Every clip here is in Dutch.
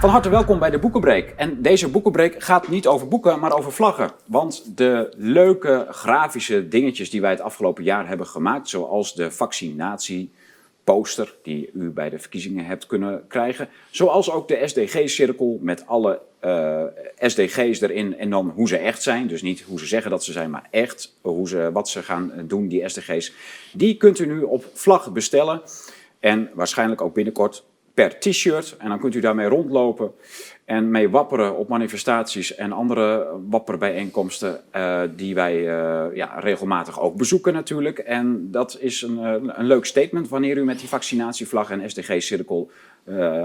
Van harte welkom bij de Boekenbreek. En deze Boekenbreek gaat niet over boeken, maar over vlaggen. Want de leuke grafische dingetjes die wij het afgelopen jaar hebben gemaakt, zoals de vaccinatieposter die u bij de verkiezingen hebt kunnen krijgen, zoals ook de SDG-cirkel met alle uh, SDG's erin en dan hoe ze echt zijn. Dus niet hoe ze zeggen dat ze zijn, maar echt hoe ze, wat ze gaan doen, die SDG's. Die kunt u nu op vlag bestellen. En waarschijnlijk ook binnenkort per t-shirt. En dan kunt u daarmee rondlopen en mee wapperen op manifestaties en andere wapperbijeenkomsten uh, die wij uh, ja, regelmatig ook bezoeken natuurlijk. En dat is een, een leuk statement wanneer u met die vaccinatievlag en SDG-cirkel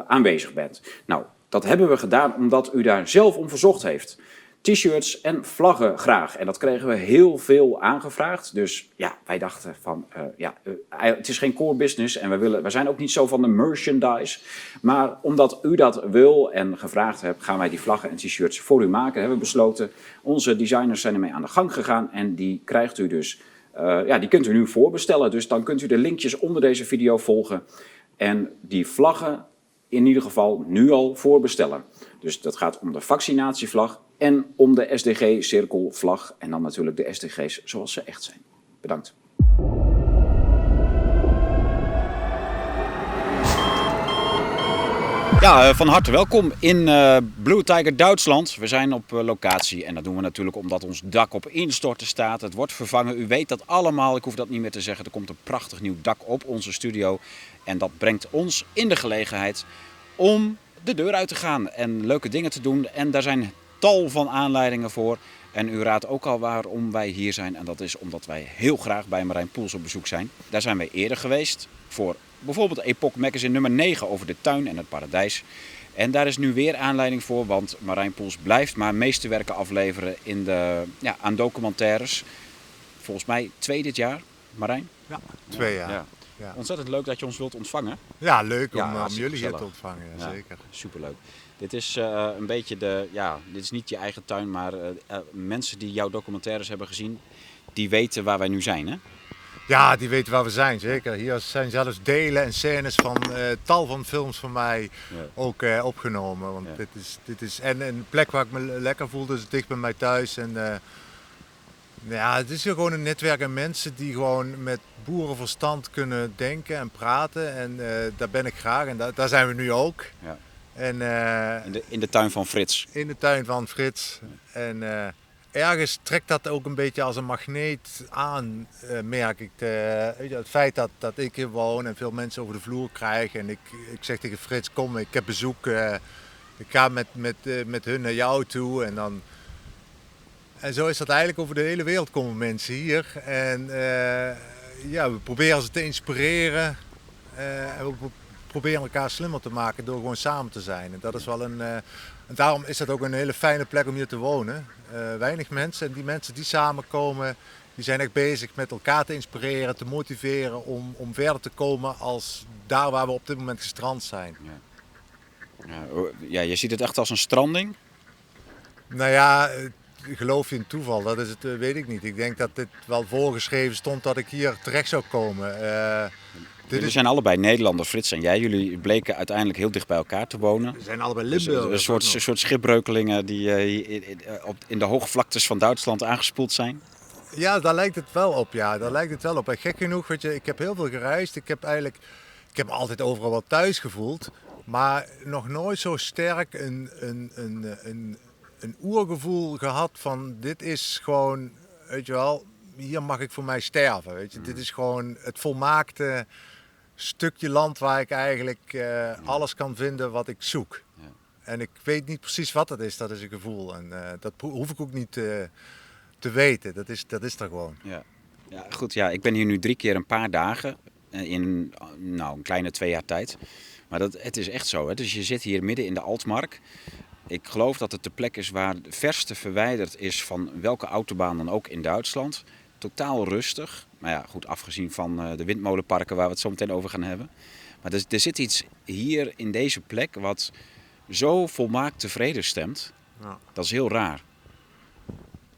aanwezig bent. Nou, dat hebben we gedaan omdat u daar zelf om verzocht heeft t-shirts en vlaggen graag. En dat kregen we heel veel aangevraagd. Dus ja, wij dachten van, uh, ja, uh, het is geen core business en we, willen, we zijn ook niet zo van de merchandise. Maar omdat u dat wil en gevraagd hebt, gaan wij die vlaggen en t-shirts voor u maken. Hebben we besloten. Onze designers zijn ermee aan de gang gegaan en die krijgt u dus, uh, ja, die kunt u nu voorbestellen. Dus dan kunt u de linkjes onder deze video volgen. En die vlaggen in ieder geval nu al voorbestellen. Dus dat gaat om de vaccinatievlag en om de SDG-cirkelvlag en dan natuurlijk de SDG's zoals ze echt zijn. Bedankt. Ja, van harte welkom in uh, Blue Tiger Duitsland. We zijn op uh, locatie en dat doen we natuurlijk omdat ons dak op instorten staat. Het wordt vervangen, u weet dat allemaal, ik hoef dat niet meer te zeggen. Er komt een prachtig nieuw dak op onze studio en dat brengt ons in de gelegenheid om de deur uit te gaan en leuke dingen te doen. En daar zijn tal van aanleidingen voor. En u raadt ook al waarom wij hier zijn. En dat is omdat wij heel graag bij Marijn Poels op bezoek zijn. Daar zijn wij eerder geweest voor bijvoorbeeld Epoch Magazine nummer 9 over de tuin en het paradijs. En daar is nu weer aanleiding voor, want Marijn Poels blijft maar meesterwerken afleveren in de, ja, aan documentaires. Volgens mij twee dit jaar, Marijn? Ja, twee jaar. Ja. Ja. Ontzettend leuk dat je ons wilt ontvangen. Ja, leuk om, ja, om jullie hier te ontvangen, ja, zeker. Superleuk. Dit is uh, een beetje de, ja, dit is niet je eigen tuin, maar uh, uh, mensen die jouw documentaires hebben gezien, die weten waar wij nu zijn, hè? Ja, die weten waar we zijn, zeker. Hier zijn zelfs delen en scènes van tal van films van mij ja. ook opgenomen. Want ja. dit is, dit is en een plek waar ik me lekker voel, dus dicht bij mij thuis. En, ja, het is hier gewoon een netwerk aan mensen die gewoon met boerenverstand kunnen denken en praten. En daar ben ik graag en da daar zijn we nu ook. Ja. En, uh, in, de, in de tuin van Frits. In de tuin van Frits. En uh, ergens trekt dat ook een beetje als een magneet aan, uh, merk ik. Het feit dat, dat ik hier woon en veel mensen over de vloer krijg. En ik, ik zeg tegen Frits, kom, ik heb bezoek. ik ga met, met, met hun naar jou toe. En, dan, en zo is dat eigenlijk over de hele wereld komen mensen hier. En ja, we proberen ze te inspireren. en we proberen elkaar slimmer te maken door gewoon samen te zijn. En dat is wel een. Uh, en daarom is dat ook een hele fijne plek om hier te wonen. Uh, weinig mensen en die mensen die samenkomen, die zijn echt bezig met elkaar te inspireren, te motiveren om, om verder te komen als daar waar we op dit moment gestrand zijn. Ja. Ja, ja je ziet het echt als een stranding? Nou ja, geloof je in toeval? Dat is het, weet ik niet. Ik denk dat dit wel voorgeschreven stond dat ik hier terecht zou komen. Uh, Jullie zijn allebei Nederlander, Frits en jij. Jullie bleken uiteindelijk heel dicht bij elkaar te wonen. We zijn allebei Limburgers. Dus een soort, een soort schipbreukelingen die in de hoge vlaktes van Duitsland aangespoeld zijn. Ja, daar lijkt het wel op. Ja, daar lijkt het wel op. En gek genoeg, weet je, ik heb heel veel gereisd. Ik heb eigenlijk, ik heb me altijd overal wel thuis gevoeld. Maar nog nooit zo sterk een, een, een, een, een oergevoel gehad van dit is gewoon, weet je wel, hier mag ik voor mij sterven. Weet je. Mm. Dit is gewoon het volmaakte stukje land waar ik eigenlijk uh, alles kan vinden wat ik zoek. Ja. En ik weet niet precies wat dat is, dat is een gevoel. En uh, dat hoef ik ook niet uh, te weten, dat is, dat is er gewoon. Ja. ja, goed. Ja, ik ben hier nu drie keer een paar dagen in nou, een kleine twee jaar tijd. Maar dat, het is echt zo. Hè? Dus je zit hier midden in de Altmark. Ik geloof dat het de plek is waar het verste verwijderd is van welke autobaan dan ook in Duitsland. Totaal rustig. Maar ja, goed, afgezien van uh, de windmolenparken waar we het zo meteen over gaan hebben. Maar er, er, zit iets hier in deze plek wat zo volmaakt tevreden stemt. Ja. Dat is heel raar.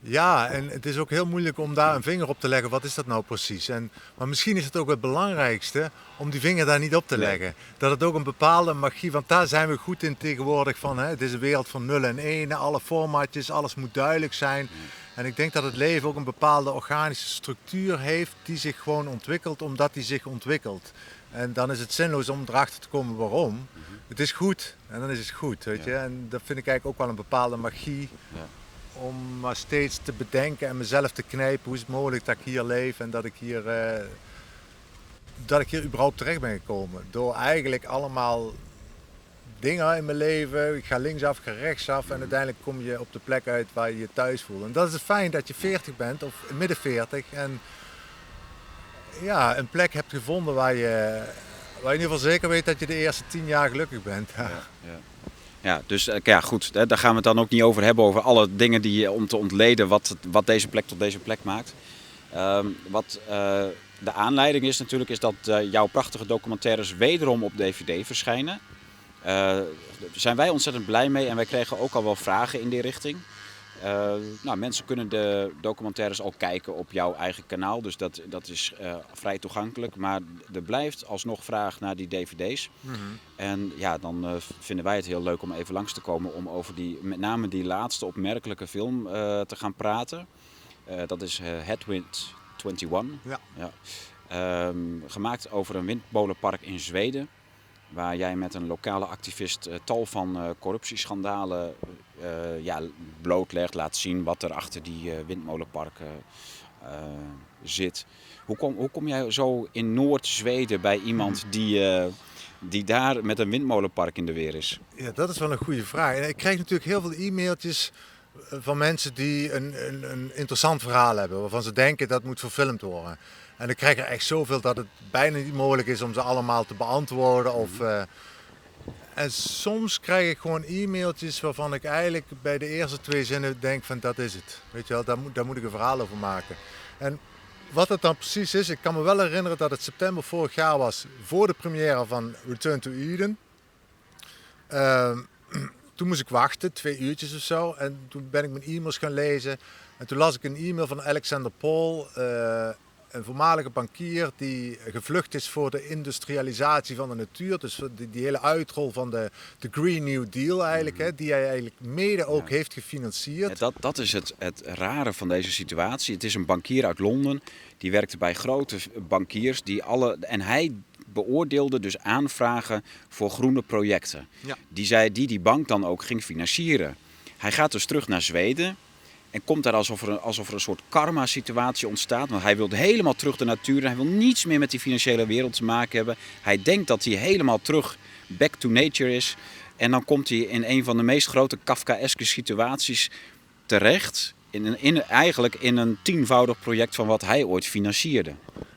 Ja, en het is ook heel moeilijk om daar een vinger op te leggen. Wat is dat nou precies? En, maar misschien is het ook het belangrijkste om die vinger daar niet op te leggen. Dat het ook een bepaalde magie, want daar zijn we goed in tegenwoordig van. Hè? Het is een wereld van nul en één, alle formatjes, alles moet duidelijk zijn. En ik denk dat het leven ook een bepaalde organische structuur heeft die zich gewoon ontwikkelt omdat die zich ontwikkelt. En dan is het zinloos om erachter te komen waarom. Mhm. Het is goed en dan is het goed, weet je. En dat vind ik eigenlijk ook wel een bepaalde magie. Ja om maar steeds te bedenken en mezelf te knijpen hoe is het mogelijk dat ik hier leef en dat ik hier, uh, dat ik hier überhaupt terecht ben gekomen. Door eigenlijk allemaal dingen in mijn leven. Ik ga linksaf, ga rechtsaf en uiteindelijk kom je op de plek uit waar je je thuis voelt. En dat is fijn dat je 40 bent of midden 40 en ja, een plek hebt gevonden waar je, waar je in ieder geval zeker weet dat je de eerste 10 jaar gelukkig bent. Ja, ja. Ja, dus eh, ja, goed, daar gaan we het dan ook niet over hebben, over alle dingen die om te ontleden wat, wat deze plek tot deze plek maakt. Ehm, wat uh, de aanleiding is natuurlijk, is dat jouw prachtige documentaires wederom op DVD verschijnen. daar zijn wij ontzettend blij mee en wij kregen ook al wel vragen in die richting. Uh, nou, mensen kunnen de documentaires al kijken op jouw eigen kanaal, dus dat, dat is uh, vrij toegankelijk. Maar er blijft alsnog vraag naar die dvd's. Mm -hmm. En ja, dan uh, vinden wij het heel leuk om even langs te komen om over die, met name die laatste opmerkelijke film te gaan praten. dat is Headwind 21. Ja. ja. Um, gemaakt over een windmolenpark in Zweden. Waar jij met een lokale activist tal van corruptieschandalen uh, ja, blootlegt, laat zien wat er achter die windmolenparken zit. Hoe kom, hoe kom jij zo in Noord-Zweden bij iemand die, die daar met een windmolenpark in de weer is? Ja, dat is wel een goede vraag. Ik krijg natuurlijk heel veel e-mailtjes van mensen die een, een, een, interessant verhaal hebben, waarvan ze denken dat moet verfilmd worden. En ik krijg er echt zoveel dat het bijna niet mogelijk is om ze allemaal te beantwoorden of... Uh, en soms krijg ik gewoon e-mailtjes waarvan ik eigenlijk bij de eerste twee zinnen denk van dat is het. Weet je wel, daar moet, daar moet ik een verhaal over maken. En wat het dan precies is, ik kan me wel herinneren dat het september vorig jaar was, voor de première van Return to Eden. Uh, toen moest ik wachten, twee uurtjes of zo. En toen ben ik mijn e-mails gaan lezen. En toen las ik een e-mail van Alexander Paul. Uh, een voormalige bankier die gevlucht is voor de industrialisatie van de natuur. Dus die, die hele uitrol van de, de Green New Deal eigenlijk, hè, die hij eigenlijk mede ook heeft gefinancierd. dat, dat is het, het rare van deze situatie. Het is een bankier uit Londen, die werkte bij grote bankiers die alle... En hij beoordeelde dus aanvragen voor groene projecten. Die, zij, die die bank dan ook ging financieren. Hij gaat dus terug naar Zweden en komt daar alsof er, een, alsof er een soort karma-situatie ontstaat. Want hij wil helemaal terug de natuur. Hij wil niets meer met die financiële wereld te maken hebben. Hij denkt dat hij helemaal terug back to nature is. En dan komt hij in een van de meest grote Kafkaeske situaties terecht. In een, in, eigenlijk in een tienvoudig project van wat hij ooit financierde.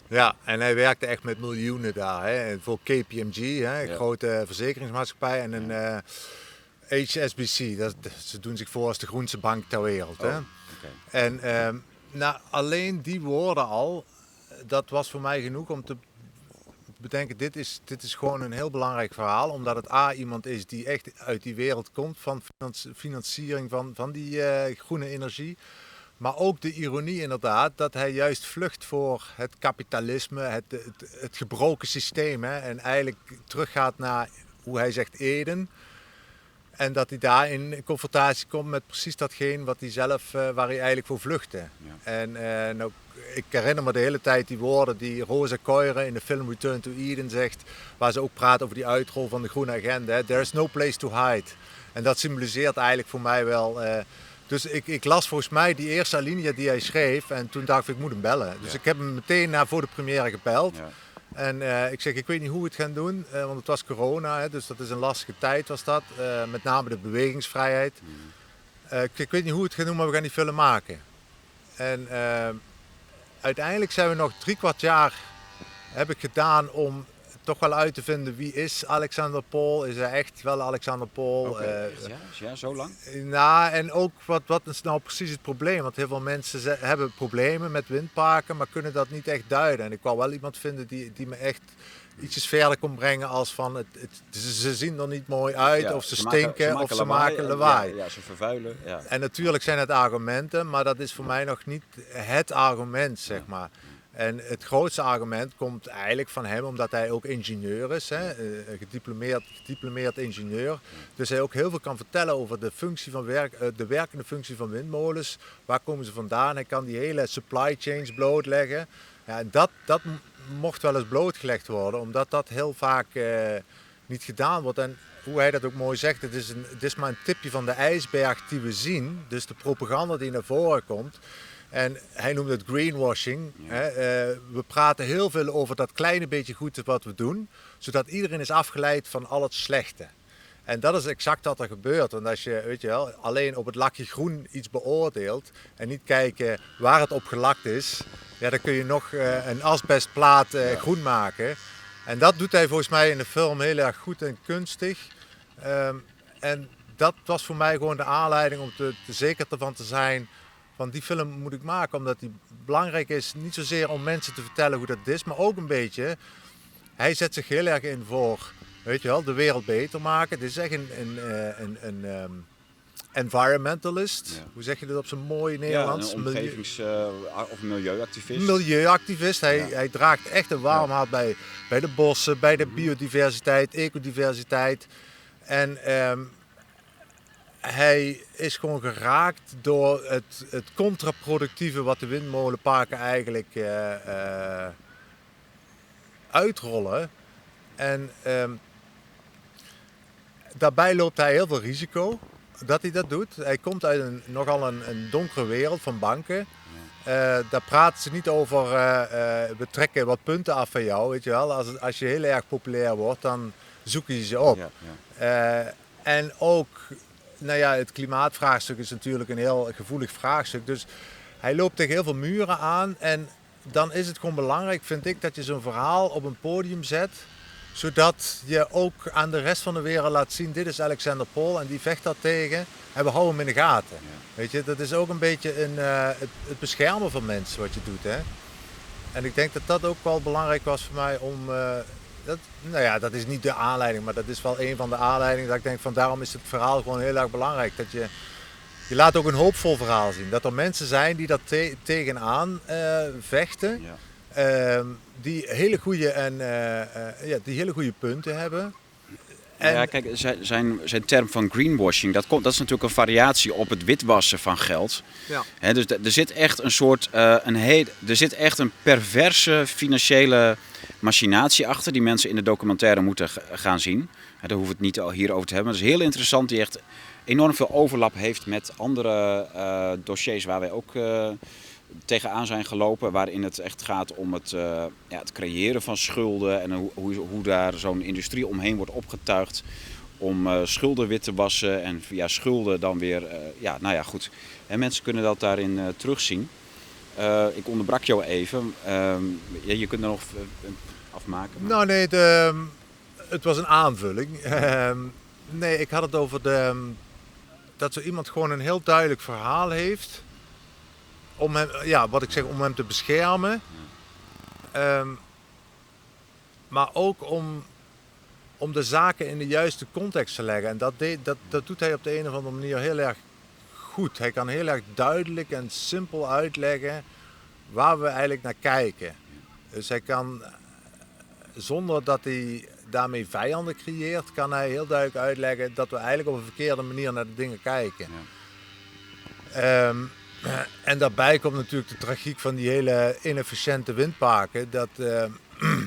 Ja, en hij werkte echt met miljoenen daar. Hè. Voor KPMG, hè, een grote verzekeringsmaatschappij. En een... Uh, HSBC, dat, ze doen zich voor als de groenste bank ter wereld. hè? Oh, en uh, nou, alleen die woorden al, dat was voor mij genoeg om te bedenken, dit is, dit is gewoon een heel belangrijk verhaal. Omdat het A, iemand is die echt uit die wereld komt van financiering van, van die uh, groene energie. Maar ook de ironie inderdaad, dat hij juist vlucht voor het kapitalisme, het, het, het gebroken systeem. Hè, en eigenlijk teruggaat naar, hoe hij zegt, Eden. En dat hij daar in confrontatie komt met precies datgene wat hij zelf, uh, waar hij eigenlijk voor vluchtte. En uh, nou, ik herinner me de hele tijd die woorden die Rosa Koire in de film Return to Eden zegt, waar ze ook praat over die uitrol van de groene agenda. There is no place to hide. En dat symboliseert eigenlijk voor mij wel. Uh, dus ik, ik, las volgens mij die eerste alinea die hij schreef en toen dacht ik, ik moet hem bellen. Dus ik heb hem meteen na voor de première gebeld. Ja. En uh, ik zeg, ik weet niet hoe we het gaan doen, uh, want het was corona, hè, dus dat is een lastige tijd was dat. Uh, met name de bewegingsvrijheid. Mm. Ik, ik, weet niet hoe we het gaan doen, maar we gaan die film maken. En uiteindelijk zijn we nog drie kwart jaar heb ik gedaan om toch wel uit te vinden wie is Alexander Paul. Is hij echt wel Alexander Paul? Oké, Eh, echt, ja? ja, zo lang? nou, en ook wat, wat is nou precies het probleem? Want heel veel mensen ze- hebben problemen met windparken, maar kunnen dat niet echt duiden. En ik wou wel iemand vinden die, die me echt ietsjes verder kon brengen als van het, het, ze, zien er niet mooi uit, Ja, of ze, maken- stinken, of ze lawaai maken en- lawaai. Ja, ja, ze vervuilen. Ja. En natuurlijk zijn het argumenten, maar dat is voor mij nog niet het argument, zeg maar. En het grootste argument komt eigenlijk van hem, omdat hij ook ingenieur is, hè, eh, gediplomeerd, gediplomeerd ingenieur. Dus hij ook heel veel kan vertellen over de, functie van werk, eh, de werkende functie van windmolens. Waar komen ze vandaan? Hij kan die hele supply chains blootleggen. Ja, en dat, dat mocht wel eens blootgelegd worden, omdat dat heel vaak eh, niet gedaan wordt. En hoe hij dat ook mooi zegt, het is, een, het is maar een tipje van de ijsberg die we zien. Dus de propaganda die naar voren komt. En hij noemt het greenwashing. Hè? Eh, we praten heel veel over dat kleine beetje goed wat we doen, zodat iedereen is afgeleid van al het slechte. En dat is exact wat er gebeurt. Want als je weet je wel, alleen op het lakje groen iets beoordeelt en niet kijken waar het op gelakt is, ja, dan kun je nog eh, een asbestplaat eh, groen maken. En dat doet hij volgens mij in de film heel erg goed en kunstig. Ehm, en dat was voor mij gewoon de aanleiding om te, te zeker ervan te zijn die film moet ik maken. Omdat die belangrijk is, niet zozeer om mensen te vertellen hoe dat is, maar ook een beetje, hij zet zich heel erg in voor, weet je wel, de wereld beter maken. Dit is echt een, een, eh, een, een ehm, environmentalist. Ja. Hoe zeg je dat op zijn mooi Ja, Nederlands? een Milieu- omgevings- eh, of milieuactivist. milieuactivist. Hij, Ja. hij draagt echt een warm hart bij, bij de bossen, bij Mhm. de biodiversiteit, ecodiversiteit. En ehm, hij is gewoon geraakt door het, het contraproductieve wat de windmolenparken eigenlijk eh, eh, uitrollen. En ehm, daarbij loopt hij heel veel risico dat hij dat doet. Hij komt uit een, nogal een, een donkere wereld van banken. Eh, daar praten ze niet over, we trekken wat punten af van jou, weet je wel. Als, als je heel erg populair wordt, dan zoeken je ze op. Ja, ja. En ook, nou ja, het klimaatvraagstuk is natuurlijk een heel gevoelig vraagstuk. Dus hij loopt tegen heel veel muren aan. En dan is het gewoon belangrijk, vind ik, dat je zo'n verhaal op een podium zet. Zodat je ook aan de rest van de wereld laat zien, dit is Alexander Paul en die vecht daar tegen. En we houden hem in de gaten. Weet je, dat is ook een beetje een, eh, het, het beschermen van mensen wat je doet. Hè? En ik denk dat dat ook wel belangrijk was voor mij om. eh, dat, nou ja, dat is niet de aanleiding, maar dat is wel een van de aanleidingen. Dat ik denk van daarom is het verhaal gewoon heel erg belangrijk. Dat je, je laat ook een hoopvol verhaal zien. Dat er mensen zijn die dat te- tegenaan eh, vechten. Ja. ehm, die hele goede en eh, eh, ja, die hele goede punten hebben. Ja, kijk, zijn, zijn, zijn term van greenwashing, dat, komt, dat is natuurlijk een variatie op het witwassen van geld. Ja. Hè, dus er zit echt een soort, eh, een er zit echt een perverse financiële machinatie achter die mensen in de documentaire moeten gaan zien. Daar hoeven we het niet al hierover te hebben. maar Dat is heel interessant, die echt enorm veel overlap heeft met andere eh, dossiers waar wij ook eh, tegenaan zijn gelopen. Waarin het echt gaat om het, eh, ja, het creëren van schulden en hoe, hoe, hoe daar zo'n industrie omheen wordt opgetuigd om eh, schulden wit te wassen en via schulden dan weer, eh, ja, nou ja, goed. En mensen kunnen dat daarin terugzien. Ik onderbrak jou even. Ehm, ja, je kunt er nog afmaken. maar- Nou nee, de, het was een aanvulling. Ehm, nee, ik had het over de, dat zo iemand gewoon een heel duidelijk verhaal heeft. Om hem, ja, wat ik zeg, om hem te beschermen. Ehm, maar ook om, om de zaken in de juiste context te leggen. En dat, deed, dat, dat doet hij op de een of andere manier heel erg goed. Hij kan heel erg duidelijk en simpel uitleggen waar we eigenlijk naar kijken. Dus hij kan zonder dat hij daarmee vijanden creëert, kan hij heel duidelijk uitleggen dat we eigenlijk op een verkeerde manier naar de dingen kijken. Ehm, en daarbij komt natuurlijk de tragiek van die hele inefficiënte windparken. Dat, ehm,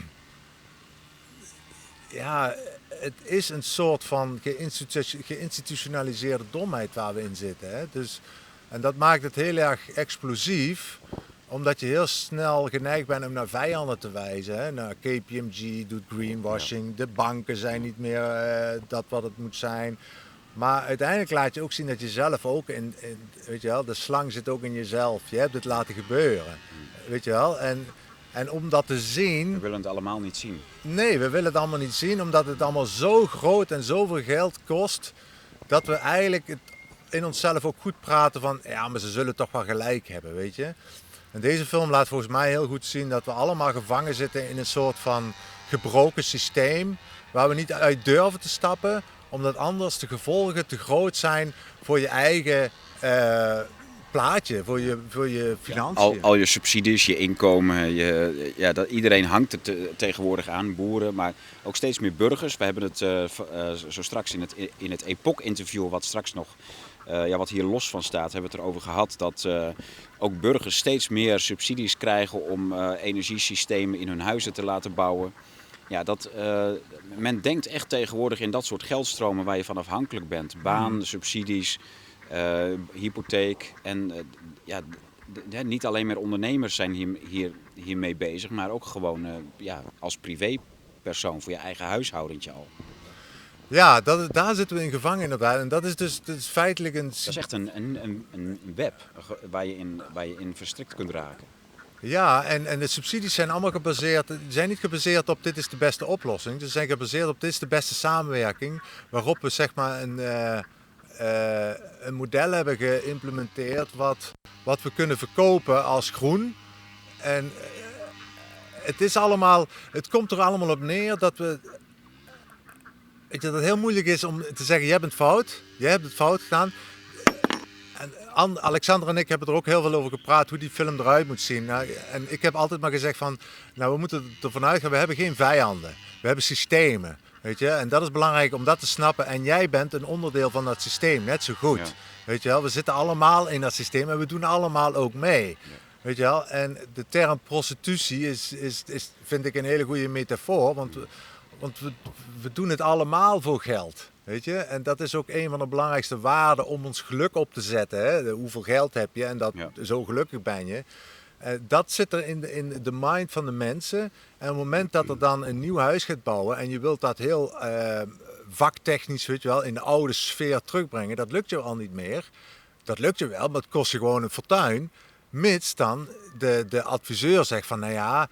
ja, het is een soort van geïnstitu- geïnstitutionaliseerde domheid waar we in zitten. Hè? Dus, en dat maakt het heel erg explosief omdat je heel snel geneigd bent om naar vijanden te wijzen. Hè? Nou, KPMG doet greenwashing, de banken zijn niet meer eh, dat wat het moet zijn. Maar uiteindelijk laat je ook zien dat je zelf ook in, in- weet je wel, de slang zit ook in jezelf. Je hebt het laten gebeuren, weet je wel. En En om dat te zien. We willen het allemaal niet zien. Nee, we willen het allemaal niet zien, omdat het allemaal zo groot en zoveel geld kost. Dat we eigenlijk het in onszelf ook goed praten van, ja, maar ze zullen toch wel gelijk hebben, weet je. En deze film laat volgens mij heel goed zien dat we allemaal gevangen zitten in een soort van gebroken systeem. Waar we niet uit durven te stappen, omdat anders de gevolgen te groot zijn voor je eigen uh, plaatje, voor je, voor je financiën. al, al, je subsidies, je inkomen, je, ja, dat, iedereen hangt er te, tegenwoordig aan, boeren, maar ook steeds meer burgers. We hebben het uh, uh, zo straks in het, in het Epoch-interview, wat straks nog uh, ja, wat hier los van staat, hebben we het erover gehad dat uh, ook burgers steeds meer subsidies krijgen om uh, energiesystemen in hun huizen te laten bouwen. Ja, dat, men denkt echt tegenwoordig in dat soort geldstromen waar je van afhankelijk bent. Baan, mm. subsidies, hypotheek. En ja, niet alleen maar ondernemers zijn hier, hier, hiermee bezig, maar ook gewoon ja, als privépersoon voor je eigen huishoudentje al. Ja, dat, daar zitten we in gevangen inderdaad. En dat is dus dat is feitelijk een... Dat is echt een, een, een web waar je, in, waar je in verstrikt kunt raken. Ja, en, en de subsidies zijn allemaal gebaseerd, zijn niet gebaseerd op dit is de beste oplossing. Ze zijn gebaseerd op dit is de beste samenwerking. Waarop we zeg maar een, uh, uh, een model hebben geïmplementeerd wat, wat we kunnen verkopen als groen. En uh, het is allemaal, het komt er allemaal op neer dat we ik dat het heel moeilijk is om te zeggen, jij bent fout, jij hebt het fout gedaan. Alexander en ik hebben er ook heel veel over gepraat, hoe die film eruit moet zien. Nou, en ik heb altijd maar gezegd van, nou we moeten ervan uitgaan, we hebben geen vijanden. We hebben systemen, weet je. En dat is belangrijk om dat te snappen. En jij bent een onderdeel van dat systeem, net zo goed. Weet je wel, we zitten allemaal in dat systeem en we doen allemaal ook mee. Weet je wel, en de term prostitutie is, is, is, vind ik een hele goede metafoor, want... Want we, we doen het allemaal voor geld. Weet je? En dat is ook een van de belangrijkste waarden om ons geluk op te zetten. Hè? hoeveel geld heb je en dat, zo gelukkig ben je. Uh, dat zit er in de, in de mind van de mensen. En op het moment dat er dan een nieuw huis gaat bouwen en je wilt dat heel uh, vaktechnisch weet je wel, in de oude sfeer terugbrengen, dat lukt je al niet meer. Dat lukt je wel, maar het kost je gewoon een fortuin. Mits dan de, de adviseur zegt van nou ja,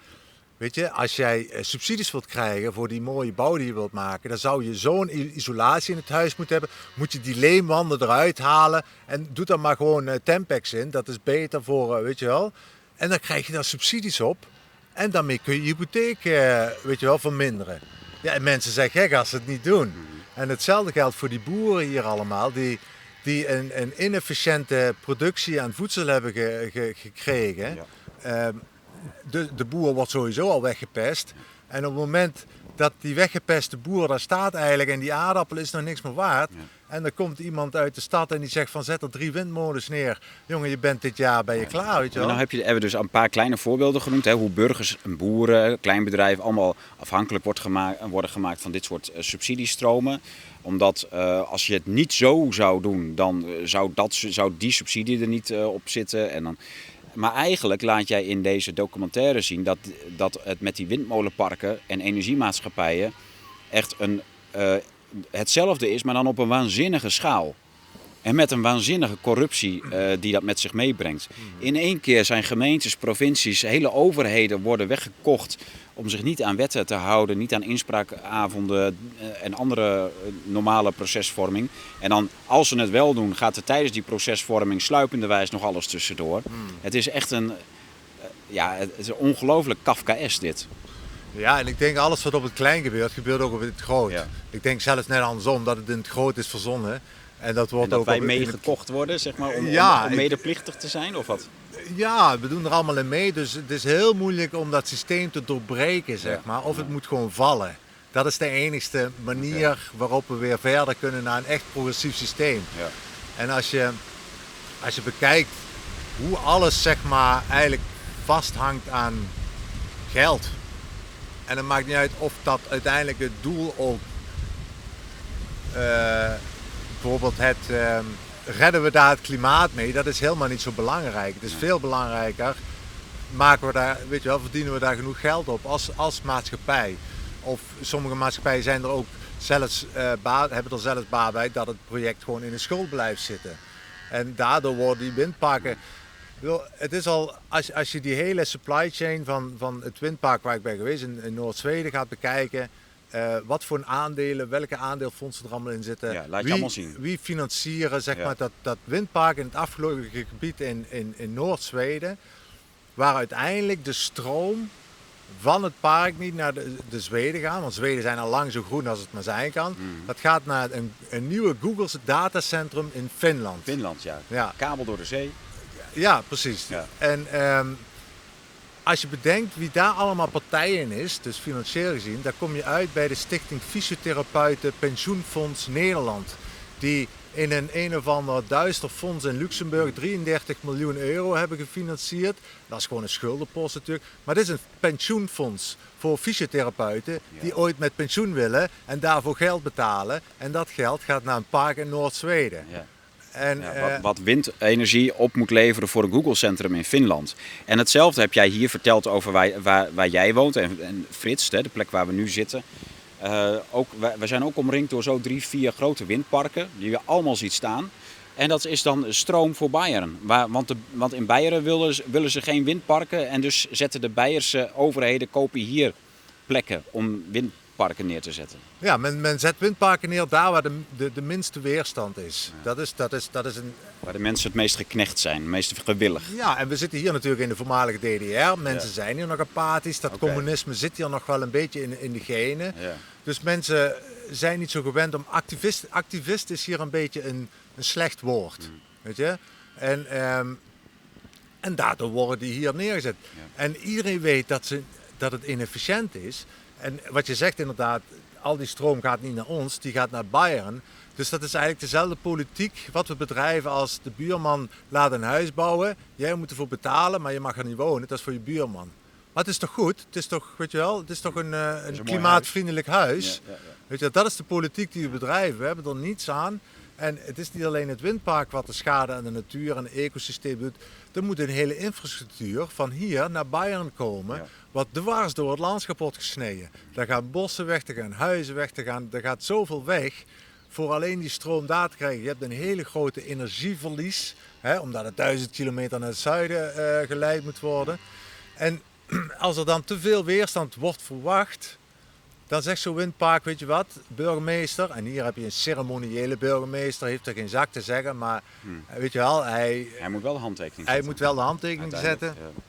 Weet je, als jij eh, subsidies wilt krijgen voor die mooie bouw die je wilt maken, dan zou je zo'n isolatie in het huis moeten hebben. Moet je die leemwanden eruit halen en doe dan maar gewoon uh, Tempex in. Dat is beter voor, uh, weet je wel. En dan krijg je daar subsidies op. En daarmee kun je je hypotheek, weet je wel, verminderen. Ja, en mensen zijn gek als ze het niet doen. En hetzelfde geldt voor die boeren hier allemaal, die, die een, een inefficiënte productie aan voedsel hebben gekregen. Ja. Ehm, de, de boer wordt sowieso al weggepest. En op het moment dat die weggepeste boer daar staat eigenlijk en die aardappel is nog niks meer waard. En dan komt iemand uit de stad en die zegt van zet er drie windmolens neer. Jongen, je bent dit jaar ben je klaar, weet je wel. Nou heb je, hebben we dus een paar kleine voorbeelden genoemd. Hè, hoe burgers en boeren, kleinbedrijven allemaal afhankelijk wordt gemaakt, worden gemaakt van dit soort uh, subsidiestromen. Omdat uh, als je het niet zo zou doen, dan uh, zou, dat, zou die subsidie er niet op zitten. En dan maar eigenlijk laat jij in deze documentaire zien dat, dat het met die windmolenparken en energiemaatschappijen echt een, uh, hetzelfde is, maar dan op een waanzinnige schaal. En met een waanzinnige corruptie uh, die dat met zich meebrengt. In één keer zijn gemeentes, provincies, hele overheden worden weggekocht om zich niet aan wetten te houden, niet aan inspraakavonden eh, en andere eh, normale procesvorming. En dan, als ze het wel doen, gaat er tijdens die procesvorming sluipenderwijs nog alles tussendoor. Hmm. Het is echt een, ja, het is ongelooflijk Kafkaes dit. Ja, en ik denk alles wat op het klein gebeurt, gebeurt ook op het groot. Ik denk zelfs net andersom, dat het in het groot is verzonnen. En dat, wordt en dat ook wij meegekocht worden, zeg maar, om, ja, om medeplichtig te zijn, of wat? Ja, we doen er allemaal in mee. Dus het is heel moeilijk om dat systeem te doorbreken, zeg maar. Of het moet gewoon vallen. Dat is de enigste manier waarop we weer verder kunnen naar een echt progressief systeem. Ja. En als je, als je bekijkt hoe alles, zeg maar, eigenlijk vasthangt aan geld. En het maakt niet uit of dat uiteindelijk het doel ook... Uh, bijvoorbeeld het... Uh, redden we daar het klimaat mee? Dat is helemaal niet zo belangrijk. Het is veel belangrijker. Maken we daar, weet je wel, verdienen we daar genoeg geld op als, als maatschappij? Of sommige maatschappijen zijn er ook zelfs, uh, hebben er zelfs baat bij dat het project gewoon in de schuld blijft zitten. En daardoor worden die windparken Het is al, als, als je die hele supply chain van, van het windpark waar ik ben geweest in, in Noord-Zweden gaat bekijken, eh, wat voor aandelen, welke aandeelfondsen er allemaal in zitten. Ja, laat je wie, allemaal zien. Wie financieren zeg Ja. maar, dat, dat windpark in het afgelopen gebied in, in, in Noord-Zweden, waar uiteindelijk de stroom van het park niet naar de, de Zweden gaan, want Zweden zijn al lang zo groen als het maar zijn kan. Mm. Dat gaat naar een, een nieuwe Google's datacentrum in Finland. Finland, ja. Ja. Kabel door de zee. Ja, precies. Ja. En ehm, als je bedenkt wie daar allemaal partijen in is, dus financieel gezien, dan kom je uit bij de Stichting Fysiotherapeuten Pensioenfonds Nederland. Die in een een of ander duister fonds in Luxemburg 33 miljoen euro hebben gefinancierd. Dat is gewoon een schuldenpost natuurlijk. Maar dit is een pensioenfonds voor fysiotherapeuten die ooit met pensioen willen en daarvoor geld betalen. En dat geld gaat naar een park in Noord-Zweden. Ja. En, Ja, eh, wat, wat windenergie op moet leveren voor een Google-centrum in Finland. En hetzelfde heb jij hier verteld over waar, waar, waar jij woont en, en Frits, de plek waar we nu zitten. Eh, ook, wij zijn ook omringd door zo drie, vier grote windparken die je allemaal ziet staan. En dat is dan stroom voor Bayern. Waar, want, de, want in Beieren willen, ze- willen ze geen windparken. En dus zetten de Beierse overheden kopen hier plekken om windparken neer te zetten. Ja, men, men zet windparken neer daar waar de, de, de minste weerstand is. Dat is, dat is, dat is een, Waar de mensen het meest geknecht zijn, het meest gewillig. ja, en we zitten hier natuurlijk in de voormalige DDR. Mensen Ja. zijn hier nog apathisch. Dat communisme zit hier nog wel een beetje in, in de genen. Ja. Dus mensen zijn niet zo gewend om activist. Activist is hier een beetje een, een slecht woord. Mm. Weet je? En, ehm, en daardoor worden die hier neergezet. En iedereen weet dat, ze, dat het inefficiënt is. En wat je zegt inderdaad, al die stroom gaat niet naar ons, die gaat naar Bayern. Dus dat is eigenlijk dezelfde politiek wat we bedrijven als de buurman laat een huis bouwen. Jij moet ervoor betalen, maar je mag er niet wonen. Dat is voor je buurman. Maar het is toch goed? Het is toch, weet je wel, het is toch een, eh, een, klimaatvriendelijk huis. Ja, ja, ja. Weet je, dat is de politiek die we bedrijven. We hebben er niets aan. En het is niet alleen het windpark wat de schade aan de natuur en het ecosysteem doet. Er moet een hele infrastructuur van hier naar Bayern komen. Ja. Wat dwars door het landschap wordt gesneden. Daar gaan bossen weg, er gaan huizen weg, er, gaan, er gaat zoveel weg. Voor alleen die stroom daar te krijgen. Je hebt een hele grote energieverlies. Hè, omdat het duizend kilometer naar het zuiden eh, geleid moet worden. En als er dan te veel weerstand wordt verwacht, dan zegt zo'n windpark, weet je wat, burgemeester, en hier heb je een ceremoniële burgemeester, heeft er geen zak te zeggen, maar eh, weet je wel, hij, Hij moet wel de handtekening hij zetten. moet wel de handtekening zetten. ja.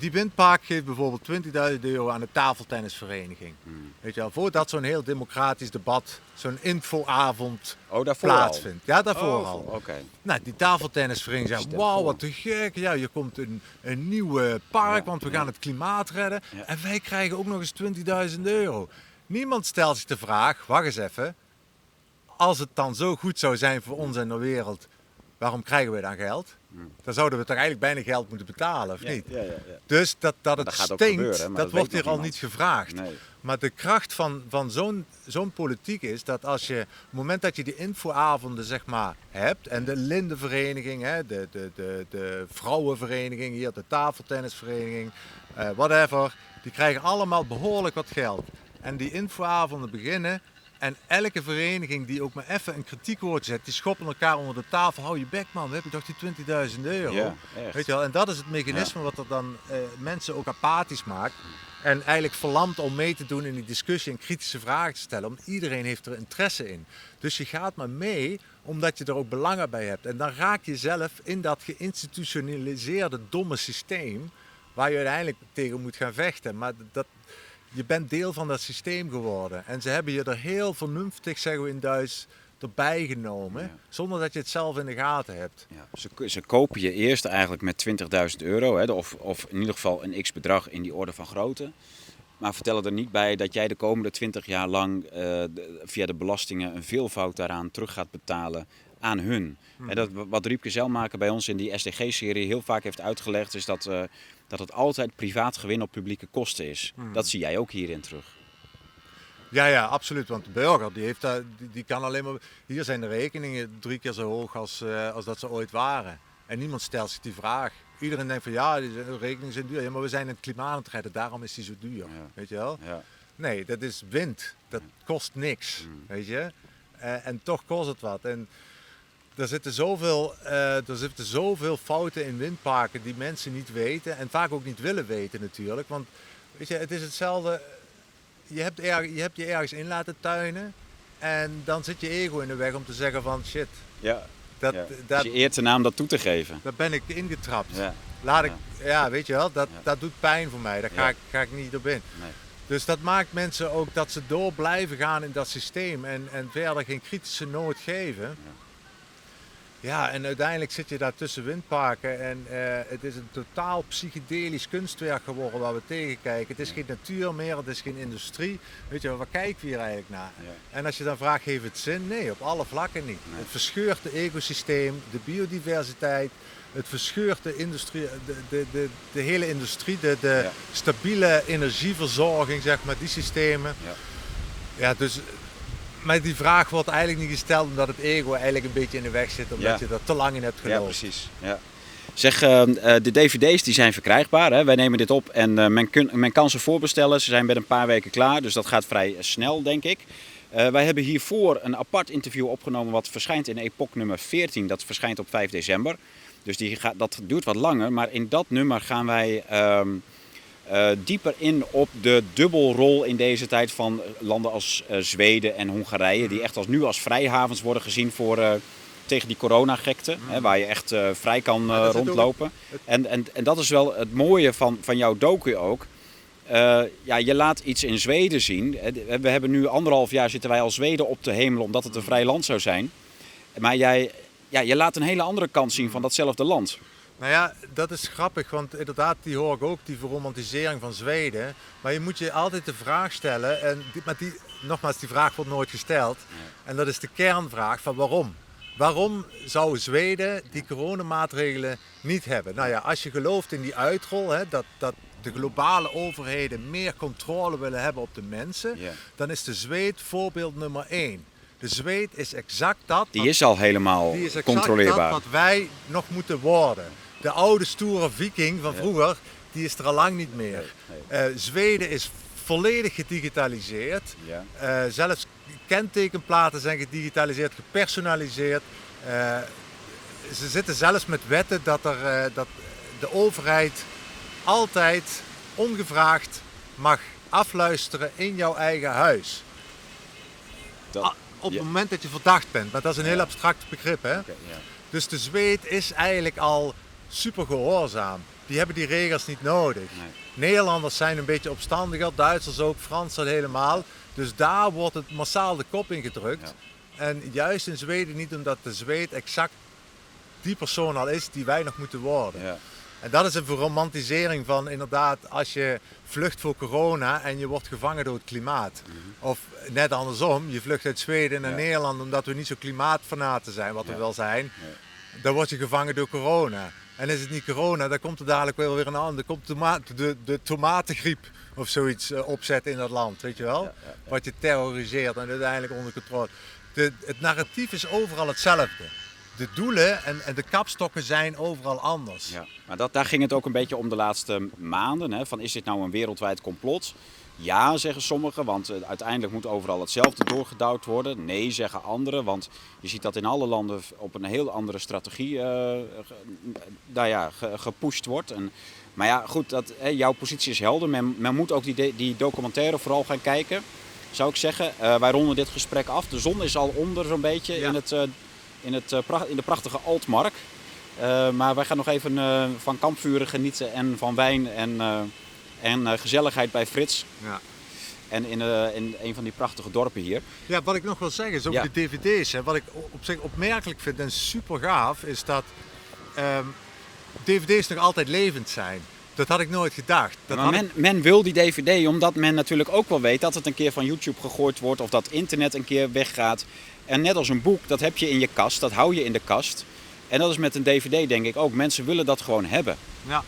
Die windpark geeft bijvoorbeeld 20.000 euro aan de tafeltennisvereniging. Hmm. Weet je wel, voordat zo'n heel democratisch debat, zo'n infoavond Oh, al? plaatsvindt. Ja, daarvoor Oh, al. Oké. Nou, die tafeltennisvereniging zegt, wauw, wat te gek. Ja, hier komt een, een nieuw park, Ja, want we ja. gaan het klimaat redden. Ja. En wij krijgen ook nog eens 20.000 euro. Niemand stelt zich de vraag, wacht eens even. Als het dan zo goed zou zijn voor ons en de wereld, waarom krijgen we dan geld? Dan zouden we toch eigenlijk bijna geld moeten betalen, of Hmm. Niet? ja, ja, ja. Dus dat, dat het Dat stinkt, gebeuren, dat, dat wordt hier al niet gevraagd. Nee. Maar de kracht van, van zo'n zo'n politiek is dat als je, op het moment dat je die infoavonden zeg maar hebt, en de lindenvereniging, hè, de, de, de, de vrouwenvereniging hier, de tafeltennisvereniging, eh, whatever, die krijgen allemaal behoorlijk wat geld. En die infoavonden beginnen en elke vereniging die ook maar even een kritiekwoordje zet, die schoppen elkaar onder de tafel. Hou je bek man, we hebben toch die 20.000 euro. Ja. Weet je wel? En dat is het mechanisme wat er dan eh, mensen ook apathisch maakt. En eigenlijk verlamt om mee te doen in die discussie en kritische vragen te stellen. Want iedereen heeft er interesse in. Dus je gaat maar mee omdat je er ook belangen bij hebt. En dan raak je zelf in dat geïnstitutionaliseerde domme systeem. Waar je uiteindelijk tegen moet gaan vechten. Maar dat, je bent deel van dat systeem geworden. En ze hebben je er heel vernuftig, zeggen we in Duits, erbij genomen. Ja. Zonder dat je het zelf in de gaten hebt. Ja, ze, ze kopen je eerst eigenlijk met 20.000 euro, hè, of, of in ieder geval een x bedrag in die orde van grootte. Maar vertellen er niet bij dat jij de komende 20 jaar lang eh, de- via de belastingen een veelvoud daaraan terug gaat betalen aan hun. En dat, wat Riepke Zelmaker bij ons in die SDG-serie heel vaak heeft uitgelegd, is dat, eh, dat het altijd privaat gewin op publieke kosten is. Dat zie jij ook hierin terug. Ja, ja, absoluut. Want de burger die heeft daar, die, kan alleen maar. Hier zijn de rekeningen drie keer zo hoog als, eh, als dat ze ooit waren. En niemand stelt zich die vraag. Iedereen denkt van ja, de rekeningen zijn duur. Ja, maar we zijn in het klimaat aan het redden, daarom is die zo duur. Ja. Weet je wel? Ja. Nee, dat is wind. Dat kost niks. Mm. Weet je? Eh, en toch kost het wat. En er zitten, zoveel, eh, er zitten zoveel fouten in windparken die mensen niet weten en vaak ook niet willen weten natuurlijk. Want weet je, het is hetzelfde. Je hebt, er, je hebt je ergens in laten tuinen en dan zit je ego in de weg om te zeggen van shit, Ja. dat, ja. dat, Dus je eert de naam dat toe te geven. daar ben ik ingetrapt. Ja. Laat ik, ja, weet je wel, dat, dat doet pijn voor mij. Daar ga, ik, ga ik niet op in. Nee. Dus dat maakt mensen ook dat ze door blijven gaan in dat systeem en, en verder geen kritische noot geven. Ja. en uiteindelijk zit je daar tussen windparken en eh, het is een totaal psychedelisch kunstwerk geworden waar we tegenkijken. Het is geen natuur meer, het is geen industrie. Weet je, waar kijken we hier eigenlijk naar? Ja. En als je dan vraagt, heeft het zin? Nee, op alle vlakken niet. Nee. Het verscheurt het ecosysteem, de biodiversiteit, het verscheurt de, industrie, de, de, de, de hele industrie, de, de Ja. stabiele energieverzorging, zeg maar, die systemen. Ja. Ja, dus, maar die vraag wordt eigenlijk niet gesteld omdat het ego eigenlijk een beetje in de weg zit, omdat Ja. je er te lang in hebt Ja, geloofd. precies. Ja. Zeg, eh, eh, de dvd's die zijn verkrijgbaar. Hè? Wij nemen dit op en eh, men, kun, men kan ze voorbestellen. Ze zijn binnen een paar weken klaar, dus dat gaat vrij eh, snel, denk ik. Wij hebben hiervoor een apart interview opgenomen wat verschijnt in Epoch nummer 14. Dat verschijnt op 5 december. Dus die gaat, dat duurt wat langer. Maar in dat nummer gaan wij ehm, eh, dieper in op de dubbelrol in deze tijd van landen als eh, Zweden en Hongarije. Die echt als, nu als vrijhavens worden gezien voor, eh, tegen die coronagekte. Hè, waar je echt vrij kan rondlopen. het- En, en, en dat is wel het mooie van, van jouw docu ook. Ja, je laat iets in Zweden zien. We hebben nu anderhalf jaar zitten wij al Zweden op te hemelen omdat het een vrij land zou zijn. Maar jij, ja, je laat een hele andere kant zien van datzelfde land. Nou ja, dat is grappig, want inderdaad, die hoor ik ook, die verromantisering van Zweden. Maar je moet je altijd de vraag stellen, en die, maar die, nogmaals, die vraag wordt nooit gesteld. En dat is de kernvraag van waarom? Waarom zou Zweden die coronamaatregelen niet hebben? Nou ja, als je gelooft in die uitrol, hè, dat, dat de globale overheden meer controle willen hebben op de mensen, dan is de Zweed voorbeeld nummer één. De Zweed is exact dat. Die wat- is al helemaal die is exact controleerbaar. dat wat wij nog moeten worden. De oude stoere viking van vroeger, die is er al lang niet meer. Eh, Zweden is volledig gedigitaliseerd. Eh, zelfs kentekenplaten zijn gedigitaliseerd, gepersonaliseerd. Eh, ze zitten zelfs met wetten dat, er, dat de overheid altijd ongevraagd mag afluisteren in jouw eigen huis. Dat- Ah, op ja. het moment dat je verdacht bent. Maar dat is een heel abstract begrip. Hè? Ja. Dus de Zweed is eigenlijk al super gehoorzaam. Die hebben die regels niet nodig. Nee. Nederlanders zijn een beetje opstandiger, Duitsers ook, Fransen helemaal. Dus daar wordt het massaal de kop in gedrukt. En juist in Zweden niet omdat de Zweed exact die persoon al is die wij nog moeten worden. Ja. En dat is een verromantisering van inderdaad als je vlucht voor corona en je wordt gevangen door het klimaat. Of net andersom, je vlucht uit Zweden naar Mhm. Ja. Nederland omdat we niet zo klimaatfanaten zijn, wat we wel zijn. Dan word je gevangen door corona. En is het niet corona, dan komt er dadelijk wel weer een ander. Komt toma- de, de tomatengriep of zoiets eh, opzetten in dat land, weet je wel? Ja, ja, ja. Wat je terroriseert en uiteindelijk onder controle. De, het narratief is overal hetzelfde. De doelen en, en de kapstokken zijn overal anders. Ja, maar dat, daar ging het ook een beetje om de laatste maanden. Hè, van is dit nou een wereldwijd complot? Ja, zeggen sommigen, want eh, uiteindelijk moet overal hetzelfde doorgedouwd worden. Nee, zeggen anderen, want je ziet dat in alle landen op een heel andere strategie nou ja, ge- gepusht wordt. En, maar ja, goed, dat, hè, jouw positie is helder. Men, men moet ook die, die documentaire vooral gaan kijken, zou ik zeggen. Eh, wij ronden dit gesprek af. De zon is al onder zo'n beetje Ja. in, het, in, het, in de prachtige Altmark. Maar wij gaan nog even van kampvuren genieten en van wijn en, en eh, gezelligheid bij Frits. Ja. En in, eh, in een van die prachtige dorpen hier. Ja, wat ik nog wil zeggen is over Ja. de dvd's. Hè, wat ik op zich opmerkelijk vind en super gaaf, is dat ehm, dvd's nog altijd levend zijn. Dat had ik nooit gedacht. Dat maar men, ik- men wil die DVD omdat men natuurlijk ook wel weet dat het een keer van YouTube gegooid wordt of dat internet een keer weggaat. En net als een boek, dat heb je in je kast, dat hou je in de kast. En dat is met een DVD denk ik ook. Mensen willen dat gewoon hebben. Ja.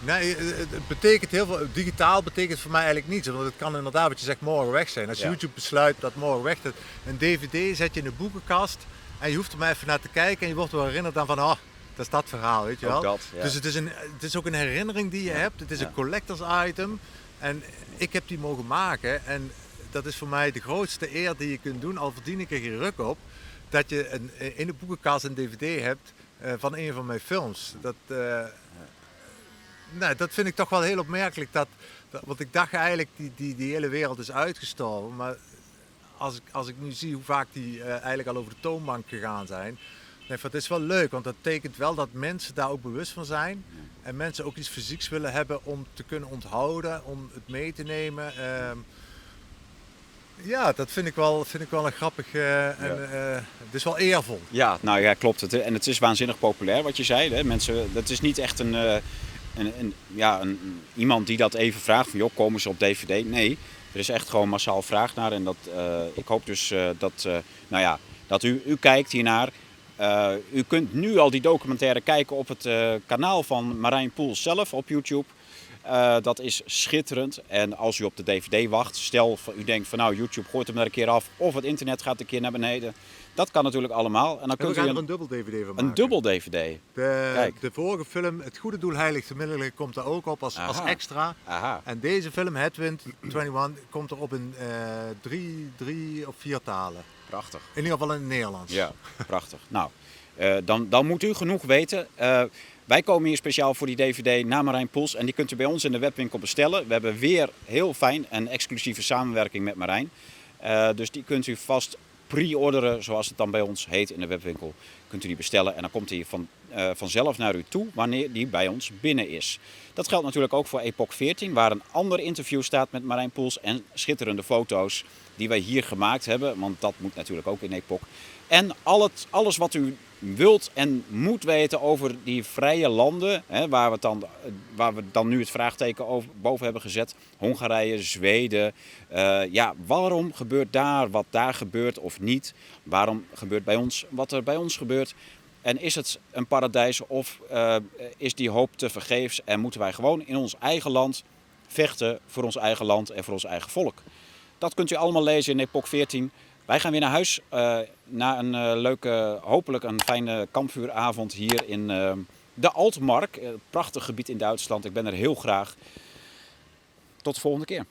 Nee, het het betekent heel veel. Digitaal betekent voor mij eigenlijk niets. Want het kan inderdaad, wat je zegt, morgen weg zijn. Als Ja. YouTube besluit dat morgen weg is. Een DVD zet je in de boekenkast. En je hoeft er maar even naar te kijken. En je wordt wel herinnerd aan van, oh, dat is dat verhaal, weet je wel. dat, ja. Dus het is, een, het is ook een herinnering die je hebt. Het is een collectors item. En ik heb die mogen maken. En dat is voor mij de grootste eer die je kunt doen. Al verdien ik er geen ruk op. dat je een, in de boekenkast een dvd hebt uh, van een van mijn films. Dat, uh, nou, dat vind ik toch wel heel opmerkelijk. Dat, dat, want ik dacht eigenlijk, die, die, die hele wereld is uitgestorven. Maar als ik, als ik nu zie hoe vaak die uh, eigenlijk al over de toonbank gegaan zijn. Nee, het is wel leuk, want dat betekent wel dat mensen daar ook bewust van zijn. En mensen ook iets fysieks willen hebben om te kunnen onthouden, om het mee te nemen. Uh, ja, dat vind ik wel, vind ik wel een grappig uh, en uh, het is wel eervol. Ja, nou ja, klopt. Het, en het is waanzinnig populair wat je zei. Hè? Mensen, dat is niet echt een, een, ja, een, iemand die dat even vraagt van joh, komen ze op DVD? Nee, er is echt gewoon massaal vraag naar. En dat, ik hoop dus dat, nou ja, dat u, u kijkt hiernaar. u kunt nu al die documentaire kijken op het kanaal van Marijn Poels zelf op YouTube. Uh, dat is schitterend. En als u op de DVD wacht, stel u denkt van nou YouTube gooit hem er een keer af of het internet gaat een keer naar beneden. Dat kan natuurlijk allemaal. En dan kunt we gaan u een, er een dubbel DVD van maken. Een dubbel DVD. De, de vorige film, Het Goede Doel Heiligt Middelen, komt er ook op als, als extra. Aha. En deze film, Headwind 21, komt er op in uh, drie, drie of vier talen. Prachtig. In ieder geval in het Nederlands. Ja, prachtig. nou, uh, dan, dan moet u genoeg weten. Wij komen hier speciaal voor die DVD naar Marijn Poels en die kunt u bij ons in de webwinkel bestellen. We hebben weer heel fijn een exclusieve samenwerking met Marijn. Uh, dus die kunt u vast pre-orderen, zoals het dan bij ons heet in de webwinkel. Kunt u die bestellen en dan komt hij van, uh, vanzelf naar u toe wanneer die bij ons binnen is. Dat geldt natuurlijk ook voor Epoch 14, waar een ander interview staat met Marijn Poels en schitterende foto's die wij hier gemaakt hebben, want dat moet natuurlijk ook in Epoch. En al het, alles wat u wilt en moet weten over die vrije landen, hè, waar, we dan, waar we dan nu het vraagteken over, boven hebben gezet, Hongarije, Zweden. Uh, ja, waarom gebeurt daar wat daar gebeurt of niet? Waarom gebeurt bij ons wat er bij ons gebeurt? En is het een paradijs of uh, is die hoop te vergeefs en moeten wij gewoon in ons eigen land vechten voor ons eigen land en voor ons eigen volk? Dat kunt u allemaal lezen in Epoch 14. Wij gaan weer naar huis uh, na een uh, leuke, hopelijk een fijne kampvuuravond hier in uh, de Altmark. prachtig gebied in Duitsland. Ik ben er heel graag. Tot de volgende keer.